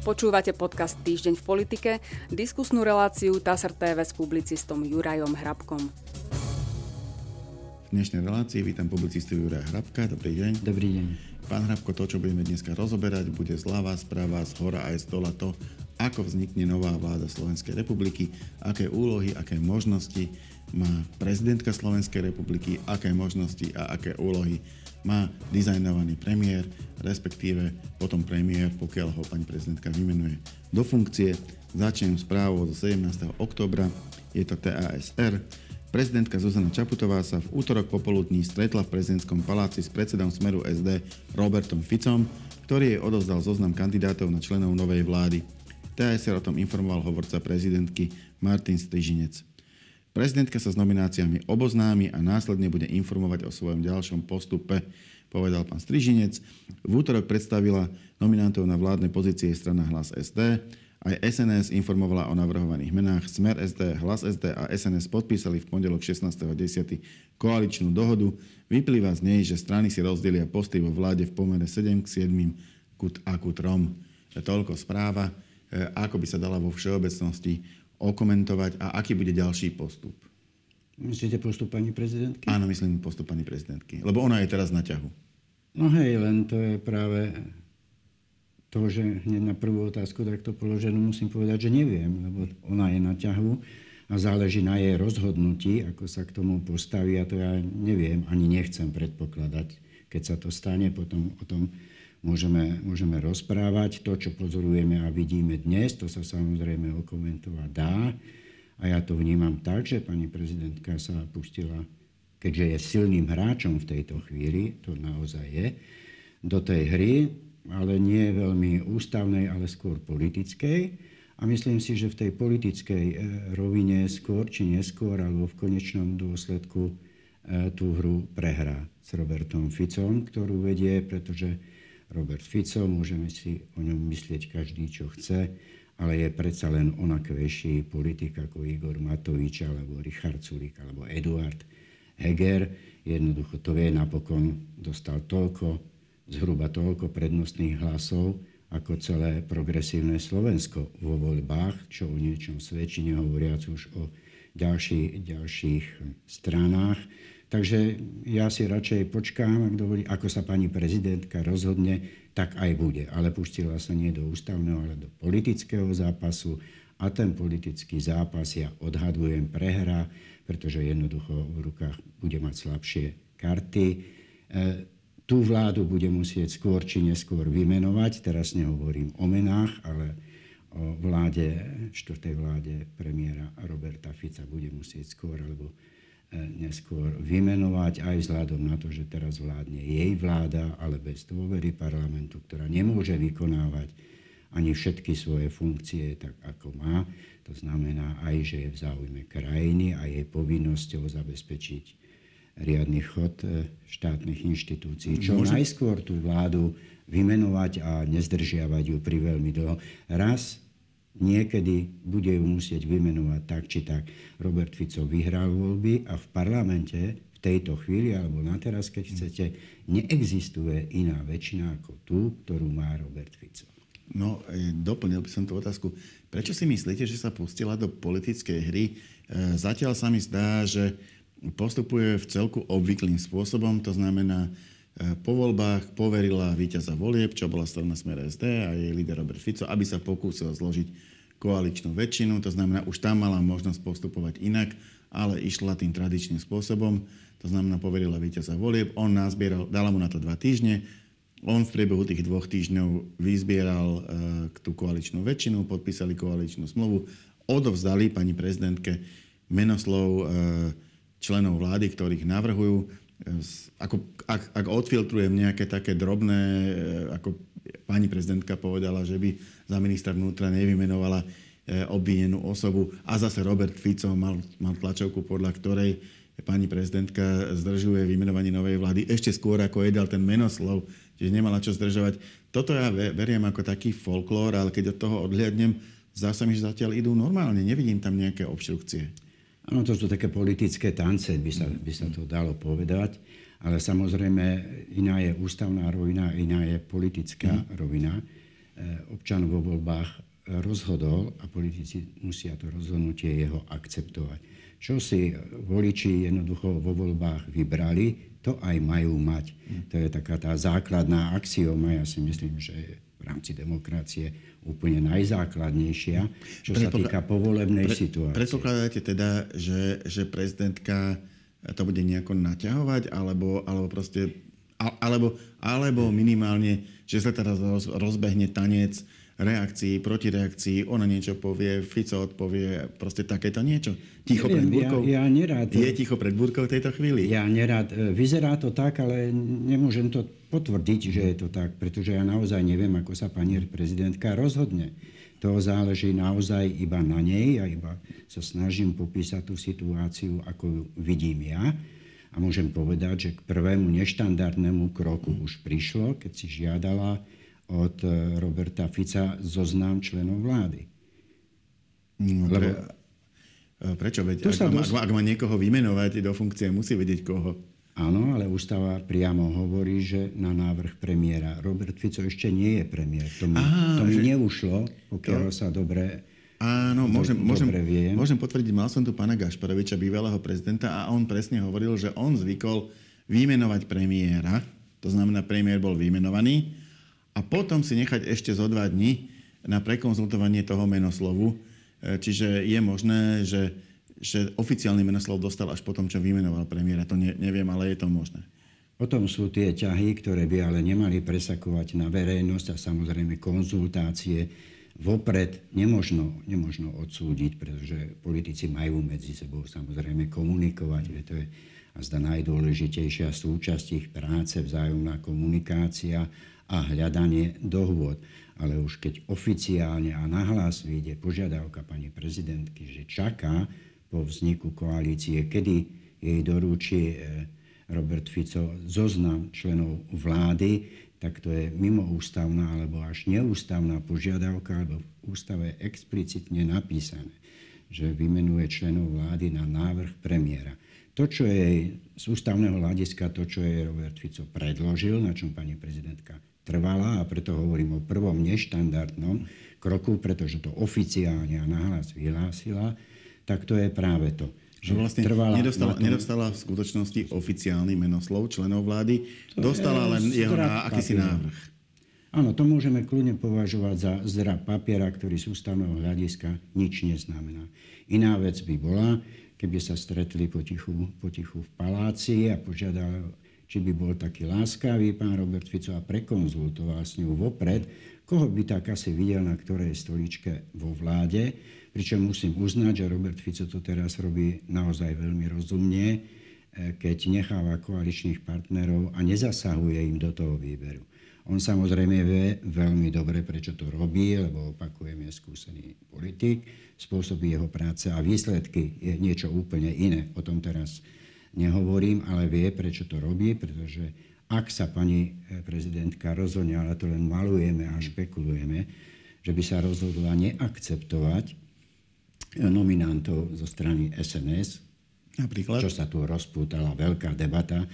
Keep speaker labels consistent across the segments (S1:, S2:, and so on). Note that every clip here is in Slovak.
S1: Počúvate podcast Týždeň v politike, diskusnú reláciu TASR TV s publicistom Jurajom Hrabkom.
S2: V dnešnej relácii vítam publicistu Juraja Hrabka. Dobrý deň.
S3: Dobrý deň.
S2: Pán Hrabko, to, čo budeme dneska rozoberať, bude zľava, správa, z hora aj z dola to, ako vznikne nová vláda Slovenskej republiky, aké úlohy, aké možnosti má prezidentka Slovenskej republiky, aké možnosti a aké úlohy má dizajnovaný premiér, respektíve potom premiér, pokiaľ ho pani prezidentka vymenuje do funkcie. Začnem správou zo 17. oktobra, je to TASR. Prezidentka Zuzana Čaputová sa v útorok popoludní stretla v prezidentskom paláci s predsedom Smeru SD Robertom Ficom, ktorý jej odovzdal zoznam kandidátov na členov novej vlády. TASR o tom informoval hovorca prezidentky Martin Strižinec. Prezidentka sa s nomináciami oboznámi a následne bude informovať o svojom ďalšom postupe, povedal pán Strižinec. V útorok predstavila nominantov na vládne pozície strana Hlas SD. Aj SNS informovala o navrhovaných menách. Smer SD, Hlas SD a SNS podpísali v pondelok 16.10. koaličnú dohodu. Vyplýva z nej, že strany si rozdelia posty vo vláde v pomere 7 k 7 a ku 3. Toľko správa. E, ako by sa dala vo všeobecnosti okomentovať a aký bude ďalší postup.
S3: Myslíte postup pani prezidentky?
S2: Áno, myslím postup pani prezidentky. Lebo ona je teraz na ťahu.
S3: No hej, len to je práve to, že hneď na prvú otázku takto položenú musím povedať, že neviem, lebo ona je na ťahu a záleží na jej rozhodnutí, ako sa k tomu postaví a to ja neviem, ani nechcem predpokladať. Keď sa to stane, potom o tom môžeme, môžeme rozprávať. To, čo pozorujeme a vidíme dnes, to sa samozrejme okomentovať dá. A ja to vnímam tak, že pani prezidentka sa pustila, keďže je silným hráčom v tejto chvíli, to naozaj je, do tej hry, ale nie veľmi ústavnej, ale skôr politickej. A myslím si, že v tej politickej e, rovine skôr či neskôr, alebo v konečnom dôsledku e, tú hru prehrá s Robertom Ficom, ktorú vedie, pretože Robert Fico, môžeme si o ňom myslieť každý, čo chce, ale je predsa len onakvejší politik ako Igor Matovič, alebo Richard Sulik, alebo Eduard Heger. Jednoducho to vie, napokon dostal toľko, zhruba toľko prednostných hlasov, ako celé progresívne Slovensko vo voľbách, čo o niečom svedčí, nehovoriac už o ďalší, ďalších stranách. Takže ja si radšej počkám, ak dovolí, ako sa pani prezidentka rozhodne, tak aj bude. Ale pustila sa nie do ústavného, ale do politického zápasu a ten politický zápas ja odhadujem prehra, pretože jednoducho v rukách bude mať slabšie karty. E, tú vládu bude musieť skôr či neskôr vymenovať. Teraz nehovorím o menách, ale o vláde, štvrtej vláde premiéra Roberta Fica bude musieť skôr, alebo neskôr vymenovať aj vzhľadom na to, že teraz vládne jej vláda, ale bez dôvery parlamentu, ktorá nemôže vykonávať ani všetky svoje funkcie tak, ako má. To znamená aj, že je v záujme krajiny a je povinnosťou zabezpečiť riadny chod e, štátnych inštitúcií. Čo Môže... najskôr tú vládu vymenovať a nezdržiavať ju pri veľmi dlho. Raz niekedy bude ju musieť vymenovať tak či tak. Robert Fico vyhral voľby a v parlamente v tejto chvíli, alebo na teraz, keď chcete, neexistuje iná väčšina ako tú, ktorú má Robert Fico.
S2: No, e, doplnil by som tú otázku. Prečo si myslíte, že sa pustila do politickej hry? E, zatiaľ sa mi zdá, že postupuje v celku obvyklým spôsobom, to znamená, po voľbách poverila víťaza volieb, čo bola strana Smer SD a jej líder Robert Fico, aby sa pokúsil zložiť koaličnú väčšinu, to znamená, už tam mala možnosť postupovať inak, ale išla tým tradičným spôsobom, to znamená, poverila víťaza volieb, on nazbieral, dala mu na to dva týždne, on v priebehu tých dvoch týždňov vyzbieral e, tú koaličnú väčšinu, podpísali koaličnú zmluvu, odovzdali pani prezidentke menoslov e, členov vlády, ktorých navrhujú. Ako, ak, ak odfiltrujem nejaké také drobné, e, ako pani prezidentka povedala, že by za ministra vnútra nevymenovala e, obvinenú osobu a zase Robert Fico mal, mal tlačovku, podľa ktorej pani prezidentka zdržuje vymenovanie novej vlády ešte skôr, ako jej dal ten menoslov, čiže nemala čo zdržovať. Toto ja veriem ako taký folklór, ale keď od toho odhliadnem, zdá sa mi, že zatiaľ idú normálne, nevidím tam nejaké obštrukcie.
S3: Áno, to sú také politické tance, by sa, by sa to dalo povedať. Ale samozrejme, iná je ústavná rovina, iná je politická mm. rovina. občan vo voľbách rozhodol a politici musia to rozhodnutie jeho akceptovať. Čo si voliči jednoducho vo voľbách vybrali, to aj majú mať. To je taká tá základná axioma, ja si myslím, že v rámci demokracie úplne najzákladnejšia, čo sa týka povolebnej pre, situácie.
S2: Predpokladáte teda, že, že prezidentka to bude nejako naťahovať, alebo, alebo proste, alebo, alebo minimálne, že sa teraz rozbehne tanec reakcií, protireakcií, ona niečo povie, Fico odpovie, proste takéto niečo. Ticho Neviem, pred búrkou.
S3: Ja, ja nerád,
S2: je ticho pred búrkou v tejto chvíli?
S3: Ja nerád. E, vyzerá to tak, ale nemôžem to potvrdiť, že je to tak, pretože ja naozaj neviem, ako sa pani prezidentka rozhodne. To záleží naozaj iba na nej a iba sa snažím popísať tú situáciu, ako ju vidím ja. A môžem povedať, že k prvému neštandardnému kroku už prišlo, keď si žiadala od e, Roberta Fica zoznam členov vlády.
S2: No, Lebo, e, prečo? Veď, ak, dos... ak, má niekoho vymenovať do funkcie, musí vedieť koho.
S3: Áno, ale ústava priamo hovorí, že na návrh premiéra. Robert Fico ešte nie je premiér. To mi, Aha, to mi že... neušlo, pokiaľ to... sa dobre
S2: Áno, môžem, môžem, môžem potvrdiť, mal som tu pána Gašparoviča, bývalého prezidenta, a on presne hovoril, že on zvykol vymenovať premiéra, to znamená, premiér bol vymenovaný, a potom si nechať ešte zo dva dní na prekonzultovanie toho menoslovu. E, čiže je možné, že, že oficiálny menoslov dostal až potom, čo vymenoval premiéra. To ne, neviem, ale je to možné.
S3: Potom sú tie ťahy, ktoré by ale nemali presakovať na verejnosť a samozrejme konzultácie. Vopred nemožno, nemožno odsúdiť, pretože politici majú medzi sebou samozrejme komunikovať. To je a zda najdôležitejšia súčasť ich práce, vzájomná komunikácia a hľadanie dohôd. Ale už keď oficiálne a nahlas vyjde požiadavka pani prezidentky, že čaká po vzniku koalície, kedy jej doručí e, Robert Fico zoznam členov vlády, tak to je mimoústavná alebo až neústavná požiadavka, lebo v ústave je explicitne napísané, že vymenuje členov vlády na návrh premiéra. To, čo je z ústavného hľadiska, to, čo je Robert Fico predložil, na čom pani prezidentka trvala a preto hovorím o prvom neštandardnom kroku, pretože to oficiálne a nahlas vyhlásila, tak to je práve to.
S2: Že vlastne trvala nedostala, tom... nedostala v skutočnosti oficiálny menoslov členov vlády, to dostala len jeho na, akýsi návrh.
S3: Áno, to môžeme kľudne považovať za zdrab papiera, ktorý z ústavného hľadiska nič neznamená. Iná vec by bola, keby sa stretli potichu, potichu v paláci a požiadali či by bol taký láskavý pán Robert Fico a prekonzultoval s ňou vopred, koho by tak asi videl na ktorej stoličke vo vláde. Pričom musím uznať, že Robert Fico to teraz robí naozaj veľmi rozumne, e, keď necháva koaličných partnerov a nezasahuje im do toho výberu. On samozrejme vie veľmi dobre, prečo to robí, lebo opakujem, je skúsený politik, spôsobí jeho práce a výsledky je niečo úplne iné. O tom teraz nehovorím, ale vie, prečo to robí, pretože ak sa pani eh, prezidentka rozhodne, ale to len malujeme a špekulujeme, že by sa rozhodla neakceptovať eh, nominantov zo strany SNS, Napríklad? čo sa tu rozpútala veľká debata,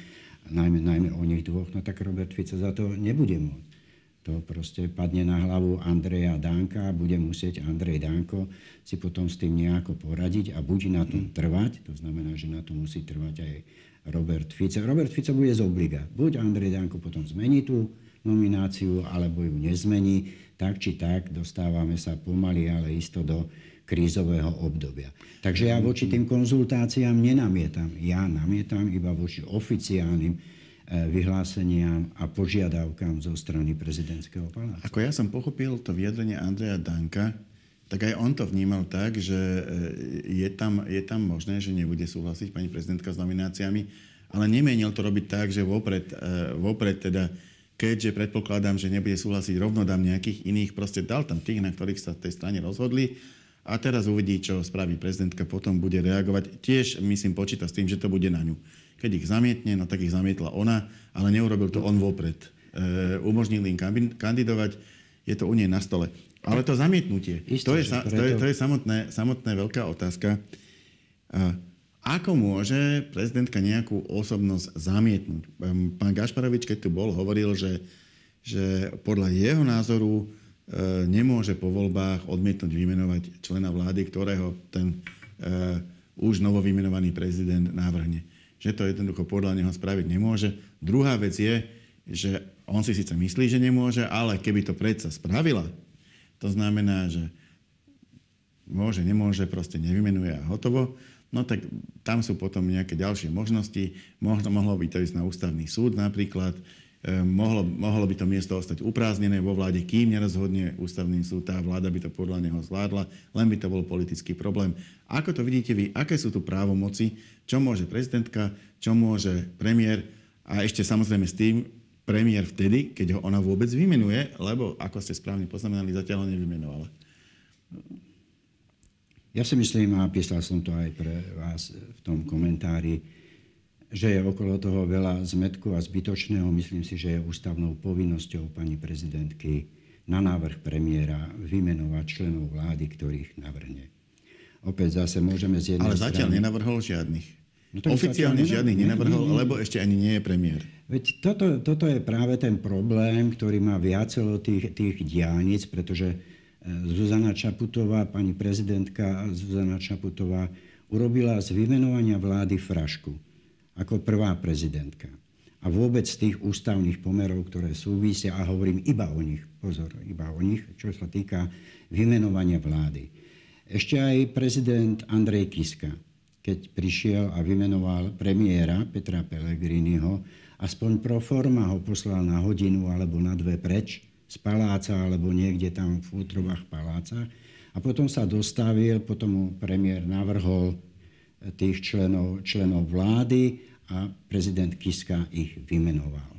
S3: najmä, najmä o nich dvoch, no tak Robert Fico za to nebude môcť to proste padne na hlavu Andreja Danka a bude musieť Andrej Danko si potom s tým nejako poradiť a buď na tom trvať, to znamená, že na to musí trvať aj Robert Fico. Robert Fico bude z obliga. Buď Andrej Danko potom zmení tú nomináciu, alebo ju nezmení. Tak či tak dostávame sa pomaly, ale isto do krízového obdobia. Takže ja voči tým konzultáciám nenamietam. Ja namietam iba voči oficiálnym vyhláseniam a požiadavkám zo strany prezidentského paláca.
S2: Ako ja som pochopil to vyjadrenie Andreja Danka, tak aj on to vnímal tak, že e, je tam, je tam možné, že nebude súhlasiť pani prezidentka s nomináciami, ale nemienil to robiť tak, že vopred, e, vopred teda keďže predpokladám, že nebude súhlasiť, rovno dám nejakých iných, proste dal tam tých, na ktorých sa tej strane rozhodli a teraz uvidí, čo spraví prezidentka, potom bude reagovať. Tiež, myslím, počíta s tým, že to bude na ňu. Keď ich zamietne, no tak ich zamietla ona, ale neurobil to on vopred. E, umožnil im kandidovať, je to u nej na stole. Ale to zamietnutie, Isté, to, je, preto... to je, to je samotné, samotné veľká otázka. A ako môže prezidentka nejakú osobnosť zamietnúť? Pán Gašparovič, keď tu bol, hovoril, že, že podľa jeho názoru nemôže po voľbách odmietnúť vymenovať člena vlády, ktorého ten už novovymenovaný prezident návrhne. Že to jednoducho podľa neho spraviť nemôže. Druhá vec je, že on si síce myslí, že nemôže, ale keby to predsa spravila, to znamená, že môže, nemôže, proste nevymenuje a hotovo, no tak tam sú potom nejaké ďalšie možnosti. Mohlo, mohlo by to ísť na ústavný súd napríklad, mohlo, mohlo by to miesto ostať uprázdnené vo vláde, kým nerozhodne ústavný súd, tá vláda by to podľa neho zvládla, len by to bol politický problém. Ako to vidíte vy, aké sú tu právomoci, čo môže prezidentka, čo môže premiér a ešte samozrejme s tým premiér vtedy, keď ho ona vôbec vymenuje, lebo ako ste správne poznamenali, zatiaľ ho nevymenovala.
S3: Ja si myslím, a písal som to aj pre vás v tom komentári, že je okolo toho veľa zmetku a zbytočného. Myslím si, že je ústavnou povinnosťou pani prezidentky na návrh premiéra vymenovať členov vlády, ktorých navrhne. Opäť zase môžeme z jednej
S2: Ale zatiaľ strany... nenavrhol žiadnych. No Oficiálne žiadnych nenavrhol, nie, nie. lebo ešte ani nie je premiér.
S3: Veď toto, toto je práve ten problém, ktorý má viacelo tých, tých diálnic, pretože Zuzana Čaputová, pani prezidentka Zuzana Čaputová urobila z vymenovania vlády frašku ako prvá prezidentka. A vôbec tých ústavných pomerov, ktoré súvisia, a hovorím iba o nich, pozor, iba o nich, čo sa týka vymenovania vlády. Ešte aj prezident Andrej Kiska, keď prišiel a vymenoval premiéra Petra Pellegriniho, aspoň pro forma ho poslal na hodinu alebo na dve preč, z paláca alebo niekde tam v útrobách paláca. A potom sa dostavil, potom mu premiér navrhol tých členov, členov vlády a prezident Kiska ich vymenoval.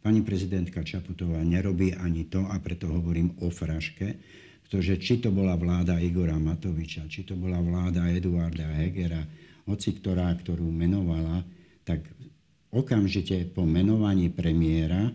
S3: Pani prezidentka Čaputová nerobí ani to a preto hovorím o fraške, pretože či to bola vláda Igora Matoviča, či to bola vláda Eduarda Hegera, hoci ktorá, ktorú menovala, tak okamžite po menovaní premiéra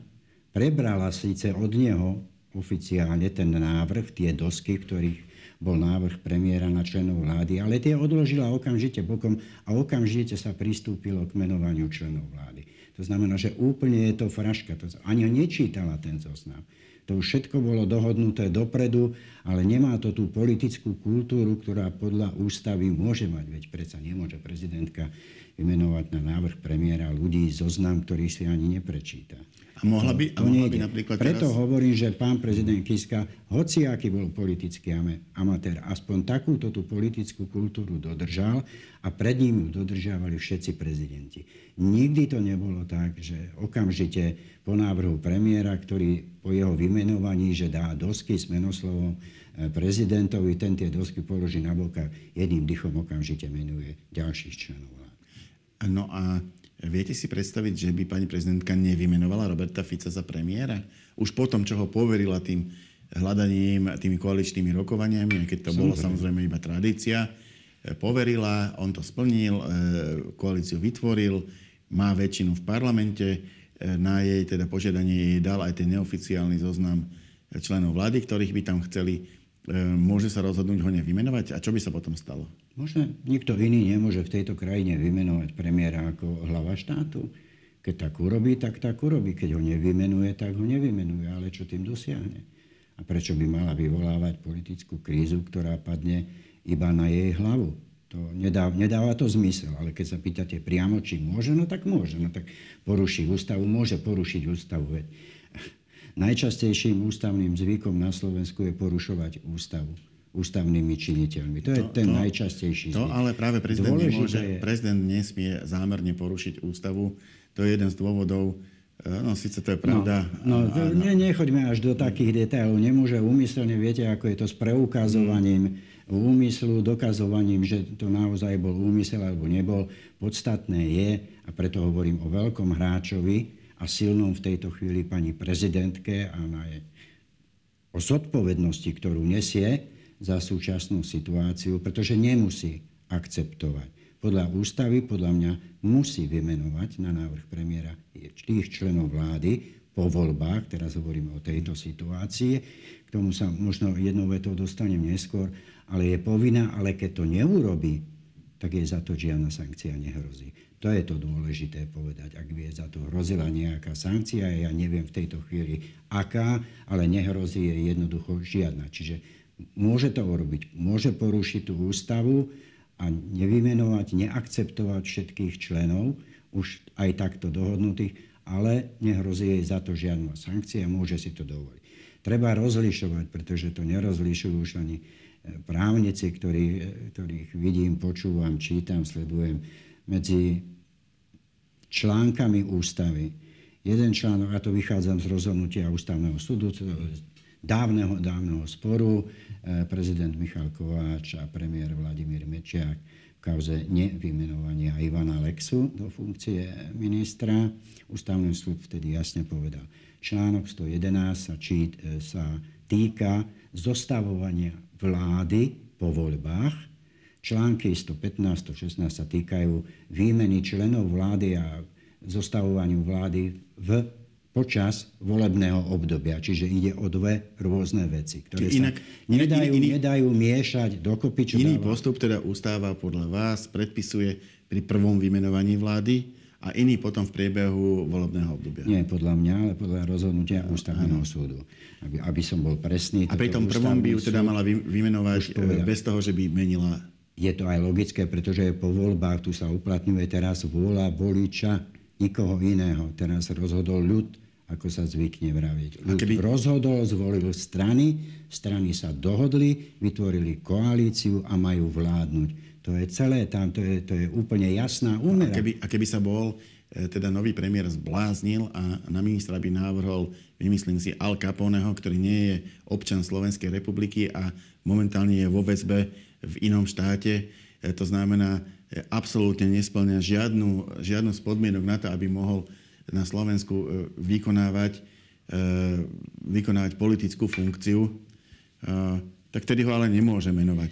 S3: prebrala síce od neho oficiálne ten návrh, tie dosky, ktorých bol návrh premiéra na členov vlády, ale tie odložila okamžite bokom a okamžite sa pristúpilo k menovaniu členov vlády. To znamená, že úplne je to fraška. To ani nečítala ten zoznam. To už všetko bolo dohodnuté dopredu, ale nemá to tú politickú kultúru, ktorá podľa ústavy môže mať. Veď predsa nemôže prezidentka vymenovať na návrh premiéra ľudí zoznam, ktorý si ani neprečíta.
S2: A mohla by, to, a mohla by napríklad
S3: Preto
S2: teraz...
S3: hovorím, že pán prezident Kiska, hoci aký bol politický amatér, aspoň takúto tú politickú kultúru dodržal a pred ním ju dodržiavali všetci prezidenti. Nikdy to nebolo tak, že okamžite po návrhu premiéra, ktorý po jeho vymenovaní, že dá dosky s menoslovom eh, prezidentovi, ten tie dosky položí na boka, jedným dychom okamžite menuje ďalších členov vlády.
S2: No a Viete si predstaviť, že by pani prezidentka nevymenovala Roberta Fica za premiéra? Už po tom, čo ho poverila tým hľadaním, tými koaličnými rokovaniami, keď to samozrejme. bolo samozrejme iba tradícia, e, poverila, on to splnil, e, koalíciu vytvoril, má väčšinu v parlamente, na jej teda požiadanie jej dal aj ten neoficiálny zoznam členov vlády, ktorých by tam chceli môže sa rozhodnúť ho nevymenovať? A čo by sa potom stalo?
S3: Možno nikto iný nemôže v tejto krajine vymenovať premiéra ako hlava štátu. Keď tak urobí, tak tak urobí. Keď ho nevymenuje, tak ho nevymenuje. Ale čo tým dosiahne? A prečo by mala vyvolávať politickú krízu, ktorá padne iba na jej hlavu? To nedá, nedáva to zmysel, ale keď sa pýtate priamo, či môže, no tak môže. No tak poruší ústavu, môže porušiť ústavu. Veď najčastejším ústavným zvykom na Slovensku je porušovať ústavu ústavnými činiteľmi. To je to, ten to, najčastejší
S2: zvyk. To ale práve prezident nemôže, je... prezident nesmie zámerne porušiť ústavu. To je jeden z dôvodov, e, No, síce to je pravda.
S3: No, no, ne, nechoďme až do takých detailov. Nemôže úmyselne, viete, ako je to s preukazovaním mm. Úmyslu, dokazovaním, že to naozaj bol úmysel alebo nebol. Podstatné je, a preto hovorím o veľkom hráčovi, a silnom v tejto chvíli pani prezidentke a na je o zodpovednosti, ktorú nesie za súčasnú situáciu, pretože nemusí akceptovať. Podľa ústavy, podľa mňa, musí vymenovať na návrh premiéra tých členov vlády po voľbách, teraz hovoríme o tejto situácii, k tomu sa možno jednou vetou dostanem neskôr, ale je povinná, ale keď to neurobí, tak jej za to žiadna sankcia nehrozí. To je to dôležité povedať. Ak je za to hrozila nejaká sankcia, ja neviem v tejto chvíli aká, ale nehrozí jej jednoducho žiadna. Čiže môže to urobiť, môže porušiť tú ústavu a nevymenovať, neakceptovať všetkých členov, už aj takto dohodnutých, ale nehrozí jej za to žiadna sankcia, môže si to dovoliť. Treba rozlišovať, pretože to nerozlišujú už ani právnici, ktorý, ktorých vidím, počúvam, čítam, sledujem, medzi článkami ústavy. Jeden článok, a to vychádzam z rozhodnutia ústavného súdu, dávneho, dávneho sporu, e, prezident Michal Kováč a premiér Vladimír Mečiak v kauze nevymenovania Ivana Lexu do funkcie ministra. Ústavný súd vtedy jasne povedal, článok 111 sa, čít, e, sa týka zostavovania vlády po voľbách. Články 115, 116 sa týkajú výmeny členov vlády a zostavovaniu vlády v počas volebného obdobia. Čiže ide o dve rôzne veci, ktoré inak, sa nedajú, iný, nedajú miešať dokopy.
S2: Čo iný dáva... postup teda ústava podľa vás predpisuje pri prvom vymenovaní vlády a iný potom v priebehu volebného obdobia.
S3: Nie podľa mňa, ale podľa rozhodnutia ústavného súdu. Aby, aby som bol presný.
S2: A pri tom prvom by ju teda mala vymenovať e, bez toho, že by menila...
S3: Je to aj logické, pretože po voľbách tu sa uplatňuje teraz vôľa voliča nikoho iného. Teraz rozhodol ľud, ako sa zvykne vraviť. Ľud keby... rozhodol, zvolil strany, strany sa dohodli, vytvorili koalíciu a majú vládnuť. To je celé tam, to je, to je úplne jasná úmera.
S2: A keby, a keby sa bol e, teda nový premiér zbláznil a na ministra by návrhol, vymyslím si, Al Caponeho, ktorý nie je občan Slovenskej republiky a momentálne je vo väzbe v inom štáte. E, to znamená, e, absolútne nesplňa žiadnu, žiadnu z podmienok na to, aby mohol na Slovensku vykonávať, vykonávať politickú funkciu tak tedy ho ale nemôže menovať.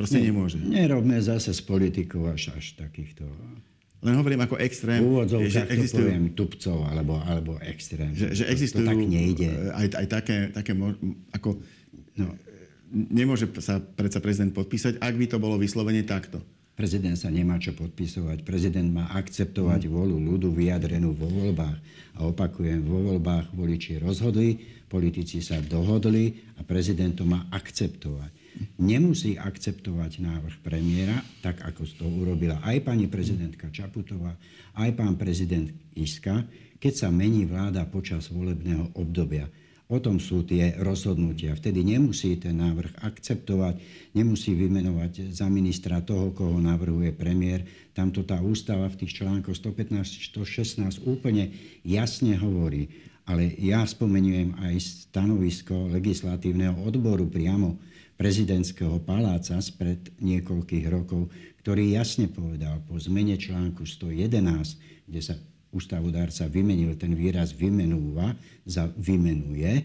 S2: Proste ne, nemôže.
S3: Nerobme zase z politikov až, až takýchto...
S2: Len hovorím ako extrém.
S3: V že existujú, to poviem tupcov alebo, alebo extrém.
S2: Že, že existujú to, to tak nejde. Aj, aj také, také ako... No, nemôže sa predsa prezident podpísať, ak by to bolo vyslovene takto.
S3: Prezident sa nemá čo podpisovať. Prezident má akceptovať mm. volu ľudu vyjadrenú vo voľbách. A opakujem, vo voľbách voliči rozhodli, politici sa dohodli a prezident to má akceptovať. Nemusí akceptovať návrh premiéra, tak ako to urobila aj pani prezidentka Čaputová, aj pán prezident Iska, keď sa mení vláda počas volebného obdobia. O tom sú tie rozhodnutia. Vtedy nemusí ten návrh akceptovať, nemusí vymenovať za ministra toho, koho navrhuje premiér. Tamto tá ústava v tých článkoch 115, 116 úplne jasne hovorí. Ale ja spomenujem aj stanovisko legislatívneho odboru priamo prezidentského paláca spred niekoľkých rokov, ktorý jasne povedal po zmene článku 111, kde sa ústavodárca vymenil ten výraz vymenúva za vymenuje,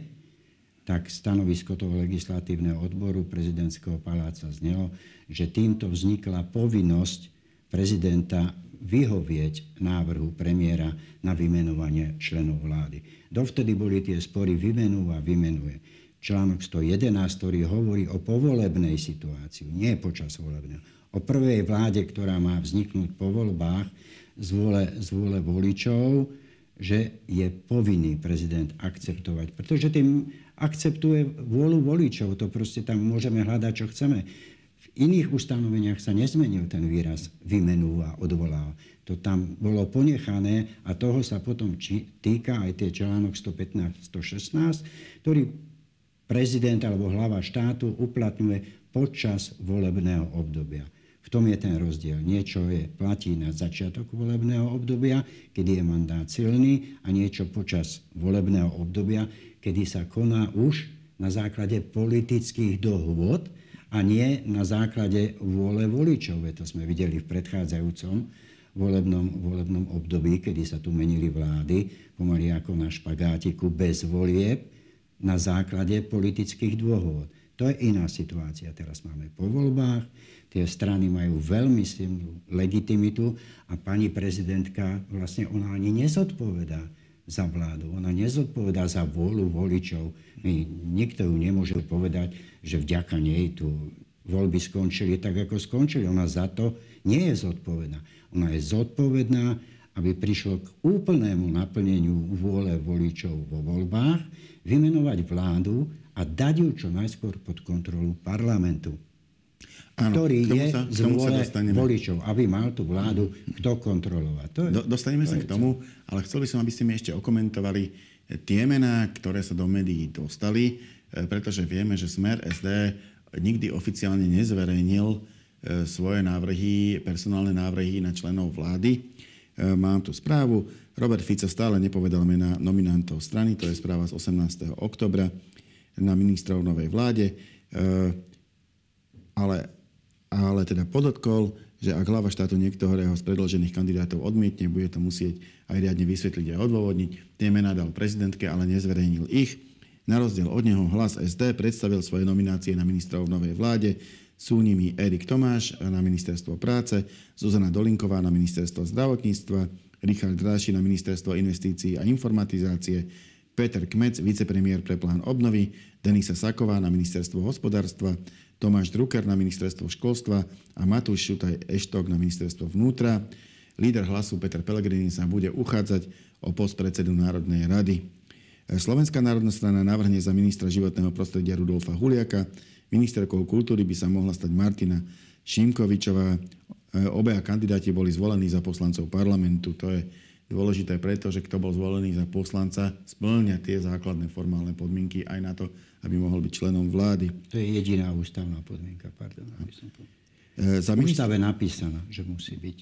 S3: tak stanovisko toho legislatívneho odboru prezidentského paláca znelo, že týmto vznikla povinnosť prezidenta vyhovieť návrhu premiéra na vymenovanie členov vlády. Dovtedy boli tie spory vymenúva, vymenuje. Článok 111, ktorý hovorí o povolebnej situácii, nie počas volebného. O prvej vláde, ktorá má vzniknúť po voľbách, z vôle, z vôle voličov, že je povinný prezident akceptovať. Pretože tým akceptuje vôľu voličov. To proste tam môžeme hľadať, čo chceme. V iných ustanoveniach sa nezmenil ten výraz vymenúva, odvoláva. To tam bolo ponechané a toho sa potom či, týka aj tie článok 115-116, ktorý prezident alebo hlava štátu uplatňuje počas volebného obdobia tom je ten rozdiel. Niečo je, platí na začiatok volebného obdobia, kedy je mandát silný a niečo počas volebného obdobia, kedy sa koná už na základe politických dohôd a nie na základe vôle voličov. To sme videli v predchádzajúcom volebnom, volebnom období, kedy sa tu menili vlády, pomaly ako na špagátiku, bez volieb, na základe politických dôvod. To je iná situácia. Teraz máme po voľbách, Tie strany majú veľmi silnú legitimitu a pani prezidentka vlastne ona ani nezodpovedá za vládu. Ona nezodpovedá za vôľu voličov. My, nikto ju nemôže povedať, že vďaka nej tu voľby skončili tak, ako skončili. Ona za to nie je zodpovedná. Ona je zodpovedná, aby prišlo k úplnému naplneniu vôle voličov vo voľbách, vymenovať vládu a dať ju čo najskôr pod kontrolu parlamentu. Áno, ktorý je sa, z vôle voličov, aby mal tú vládu kto kontrolovať. To je,
S2: Do, dostaneme to sa k tomu, ale chcel by som, aby ste mi ešte okomentovali tie mená, ktoré sa do médií dostali, e, pretože vieme, že Smer SD nikdy oficiálne nezverejnil e, svoje návrhy, personálne návrhy na členov vlády. Mám tu správu. Robert Fico stále nepovedal mena nominantov strany, to je správa z 18. oktobra na ministrov novej vláde, ale ale teda podotkol, že ak hlava štátu niektorého z predložených kandidátov odmietne, bude to musieť aj riadne vysvetliť a odôvodniť. Tie mená dal prezidentke, ale nezverejnil ich. Na rozdiel od neho hlas SD predstavil svoje nominácie na ministrov v novej vláde. Sú nimi Erik Tomáš na ministerstvo práce, Zuzana Dolinková na ministerstvo zdravotníctva, Richard Gráši na ministerstvo investícií a informatizácie, Peter Kmec, vicepremiér pre plán obnovy, Denisa Saková na ministerstvo hospodárstva, Tomáš Drucker na ministerstvo školstva a Matúš Šutaj Eštok na ministerstvo vnútra. Líder hlasu Peter Pellegrini sa bude uchádzať o post predsedu Národnej rady. Slovenská národná strana navrhne za ministra životného prostredia Rudolfa Huliaka. Ministerkou kultúry by sa mohla stať Martina Šimkovičová. Obeja kandidáti boli zvolení za poslancov parlamentu. To je dôležité preto, že kto bol zvolený za poslanca, splňa tie základné formálne podmienky aj na to, aby mohol byť členom vlády.
S3: To je jediná ústavná podmienka, pardon. Aby som e, za ministr... Ústave napísaná, že musí byť.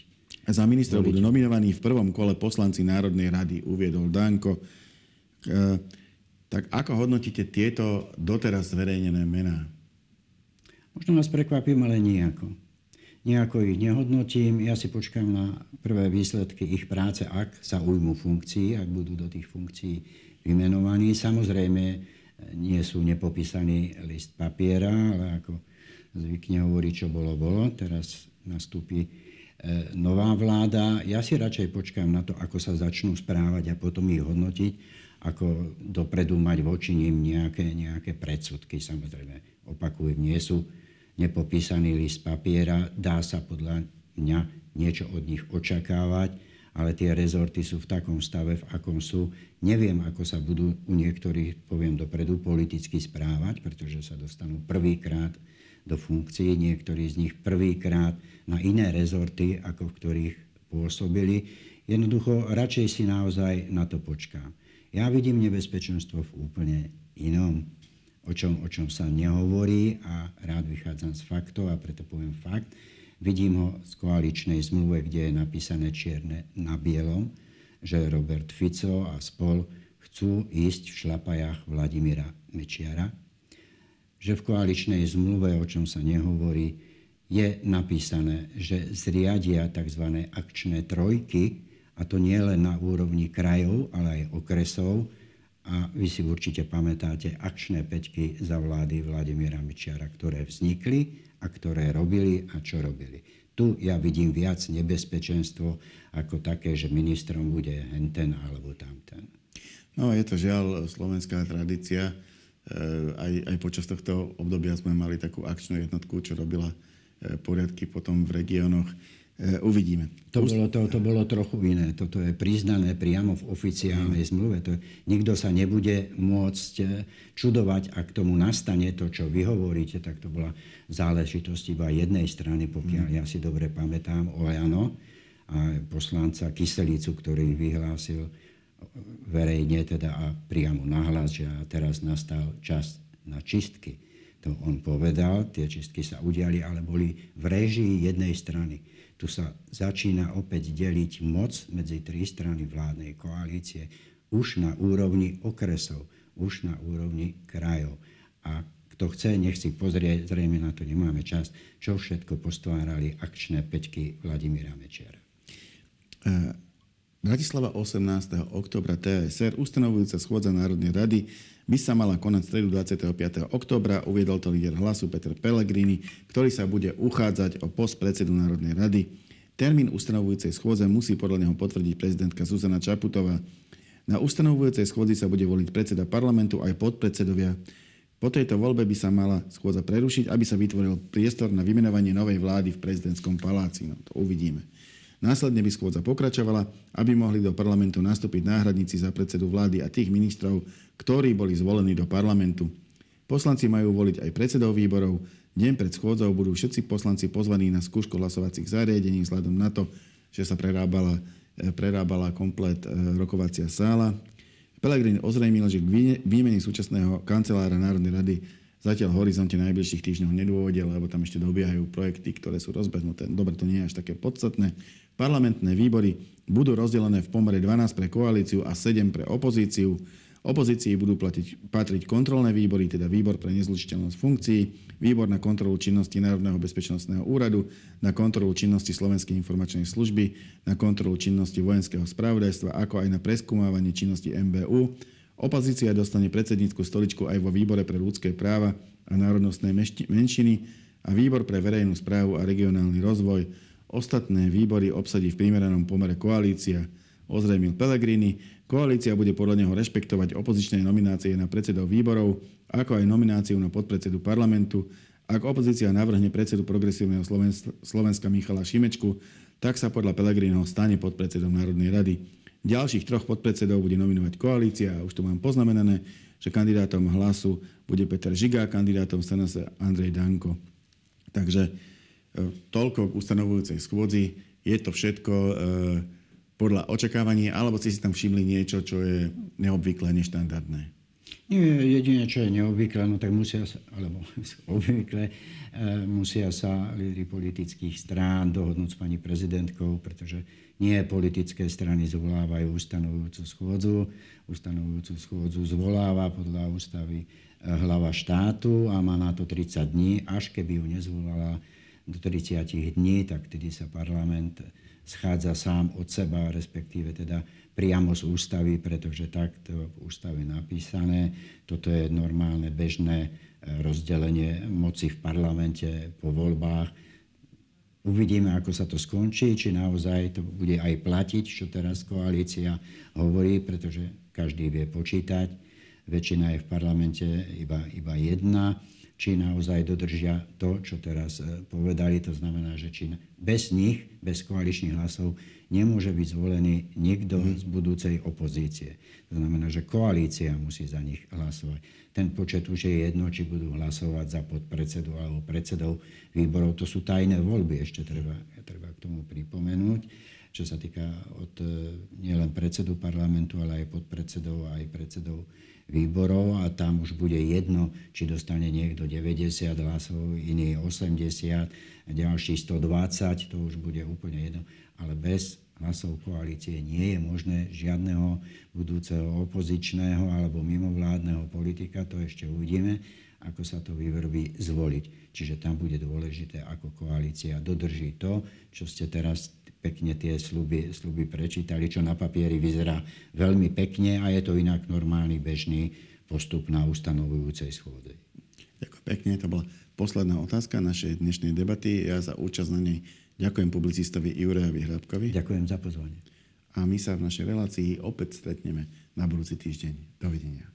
S2: Za ministra budú nominovaní v prvom kole poslanci Národnej rady, uviedol Danko. E, tak ako hodnotíte tieto doteraz zverejnené mená?
S3: Možno vás prekvapím, ale nejako. Nejako ich nehodnotím. Ja si počkám na prvé výsledky ich práce, ak sa ujmú funkcií, ak budú do tých funkcií vymenovaní. Samozrejme, nie sú nepopísaný list papiera, ale ako zvykne hovoriť, čo bolo, bolo. Teraz nastúpi e, nová vláda. Ja si radšej počkám na to, ako sa začnú správať a potom ich hodnotiť, ako dopredu mať voči ním nejaké, nejaké predsudky. Samozrejme, opakujem, nie sú nepopísaný list papiera. Dá sa podľa mňa niečo od nich očakávať, ale tie rezorty sú v takom stave, v akom sú. Neviem, ako sa budú u niektorých, poviem dopredu, politicky správať, pretože sa dostanú prvýkrát do funkcií, niektorí z nich prvýkrát na iné rezorty, ako v ktorých pôsobili. Jednoducho, radšej si naozaj na to počkám. Ja vidím nebezpečenstvo v úplne inom, o čom, o čom sa nehovorí a rád vychádzam z faktov a preto poviem fakt. Vidím ho z koaličnej zmluve, kde je napísané čierne na bielom, že Robert Fico a spol chcú ísť v šlapajách Vladimíra Mečiara, že v koaličnej zmluve, o čom sa nehovorí, je napísané, že zriadia tzv. akčné trojky, a to nie len na úrovni krajov, ale aj okresov. A vy si určite pamätáte akčné peťky za vlády Vladimíra Mečiara, ktoré vznikli a ktoré robili a čo robili. Tu ja vidím viac nebezpečenstvo ako také, že ministrom bude henten alebo tamten.
S2: No je to žiaľ slovenská tradícia. E, aj, aj počas tohto obdobia sme mali takú akčnú jednotku, čo robila e, poriadky potom v regiónoch. E, uvidíme.
S3: To bolo, to, to bolo trochu iné. Toto je priznané priamo v oficiálnej zmluve. To, nikto sa nebude môcť e, čudovať, ak tomu nastane to, čo vy hovoríte, tak to bola záležitosť iba jednej strany, pokiaľ mm. ja si dobre pamätám, Oľano a poslanca Kyselicu, ktorý vyhlásil verejne teda a priamo nahlas, že teraz nastal čas na čistky. To on povedal, tie čistky sa udiali, ale boli v režii jednej strany tu sa začína opäť deliť moc medzi tri strany vládnej koalície už na úrovni okresov, už na úrovni krajov. A kto chce, nech si pozrie, zrejme na to nemáme čas, čo všetko postvárali akčné peťky Vladimíra Mečera.
S2: Uh. Bratislava 18. oktobra TSR, ustanovujúca schôdza Národnej rady, by sa mala konať stredu 25. oktobra, uviedol to líder hlasu Peter Pellegrini, ktorý sa bude uchádzať o post predsedu Národnej rady. Termín ustanovujúcej schôdze musí podľa neho potvrdiť prezidentka Zuzana Čaputová. Na ustanovujúcej schôdzi sa bude voliť predseda parlamentu aj podpredsedovia. Po tejto voľbe by sa mala schôdza prerušiť, aby sa vytvoril priestor na vymenovanie novej vlády v prezidentskom paláci. No, to uvidíme. Následne by schôdza pokračovala, aby mohli do parlamentu nastúpiť náhradníci za predsedu vlády a tých ministrov, ktorí boli zvolení do parlamentu. Poslanci majú voliť aj predsedov výborov. Deň pred schôdzou budú všetci poslanci pozvaní na skúšku hlasovacích zariadení vzhľadom na to, že sa prerábala, prerábala komplet e, rokovacia sála. Pelegrini ozrejmil, že k výmene súčasného kancelára Národnej rady zatiaľ v horizonte najbližších týždňov nedôjde, lebo tam ešte dobiehajú projekty, ktoré sú rozbehnuté. Dobre, to nie je až také podstatné. Parlamentné výbory budú rozdelené v pomere 12 pre koalíciu a 7 pre opozíciu. Opozícii budú platiť, patriť kontrolné výbory, teda výbor pre nezlučiteľnosť funkcií, výbor na kontrolu činnosti Národného bezpečnostného úradu, na kontrolu činnosti Slovenskej informačnej služby, na kontrolu činnosti vojenského spravodajstva, ako aj na preskúmávanie činnosti MBU. Opozícia dostane predsednícku stoličku aj vo výbore pre ľudské práva a národnostné menšiny a výbor pre verejnú správu a regionálny rozvoj. Ostatné výbory obsadí v primeranom pomere koalícia, ozrejmil Pellegrini. Koalícia bude podľa neho rešpektovať opozičné nominácie na predsedov výborov, ako aj nomináciu na podpredsedu parlamentu. Ak opozícia navrhne predsedu progresívneho Slovenska Michala Šimečku, tak sa podľa Pelegriniho stane podpredsedom Národnej rady. Ďalších troch podpredsedov bude nominovať koalícia a už to mám poznamenané, že kandidátom hlasu bude Peter Žiga, kandidátom SNS Andrej Danko. Takže toľko k ustanovujúcej schôdzi. Je to všetko e, podľa očakávaní, alebo ste si tam všimli niečo, čo je neobvyklé, neštandardné?
S3: Nie, jedine, čo je neobvyklé, no tak musia sa, alebo obvykle, e, musia sa lídry politických strán dohodnúť s pani prezidentkou, pretože nie politické strany zvolávajú ustanovujúcu schôdzu. Ustanovujúcu schôdzu zvoláva podľa ústavy e, hlava štátu a má na to 30 dní. Až keby ju nezvolala do 30 dní, tak tedy sa parlament schádza sám od seba, respektíve teda priamo z ústavy, pretože takto v ústave napísané. Toto je normálne, bežné e, rozdelenie moci v parlamente po voľbách. Uvidíme, ako sa to skončí, či naozaj to bude aj platiť, čo teraz koalícia hovorí, pretože každý vie počítať. Väčšina je v parlamente iba, iba jedna či naozaj dodržia to, čo teraz e, povedali. To znamená, že či bez nich, bez koaličných hlasov, nemôže byť zvolený nikto mhm. z budúcej opozície. To znamená, že koalícia musí za nich hlasovať. Ten počet už je jedno, či budú hlasovať za podpredsedu alebo predsedov výborov. To sú tajné voľby, ešte treba, treba k tomu pripomenúť čo sa týka od e, nielen predsedu parlamentu, ale aj podpredsedov a aj predsedov výborov a tam už bude jedno, či dostane niekto 90 hlasov, iný 80, ďalší 120, to už bude úplne jedno. Ale bez hlasov koalície nie je možné žiadneho budúceho opozičného alebo mimovládneho politika, to ešte uvidíme, ako sa to vyvrbí zvoliť. Čiže tam bude dôležité, ako koalícia dodrží to, čo ste teraz pekne tie sluby, sluby prečítali, čo na papieri vyzerá veľmi pekne a je to inak normálny, bežný postup na ustanovujúcej schôdze.
S2: Ďakujem pekne, to bola posledná otázka našej dnešnej debaty. Ja za účasť na nej ďakujem publicistovi Jurejovi Hrabkovi.
S3: Ďakujem za pozvanie.
S2: A my sa v našej relácii opäť stretneme na budúci týždeň. Dovidenia.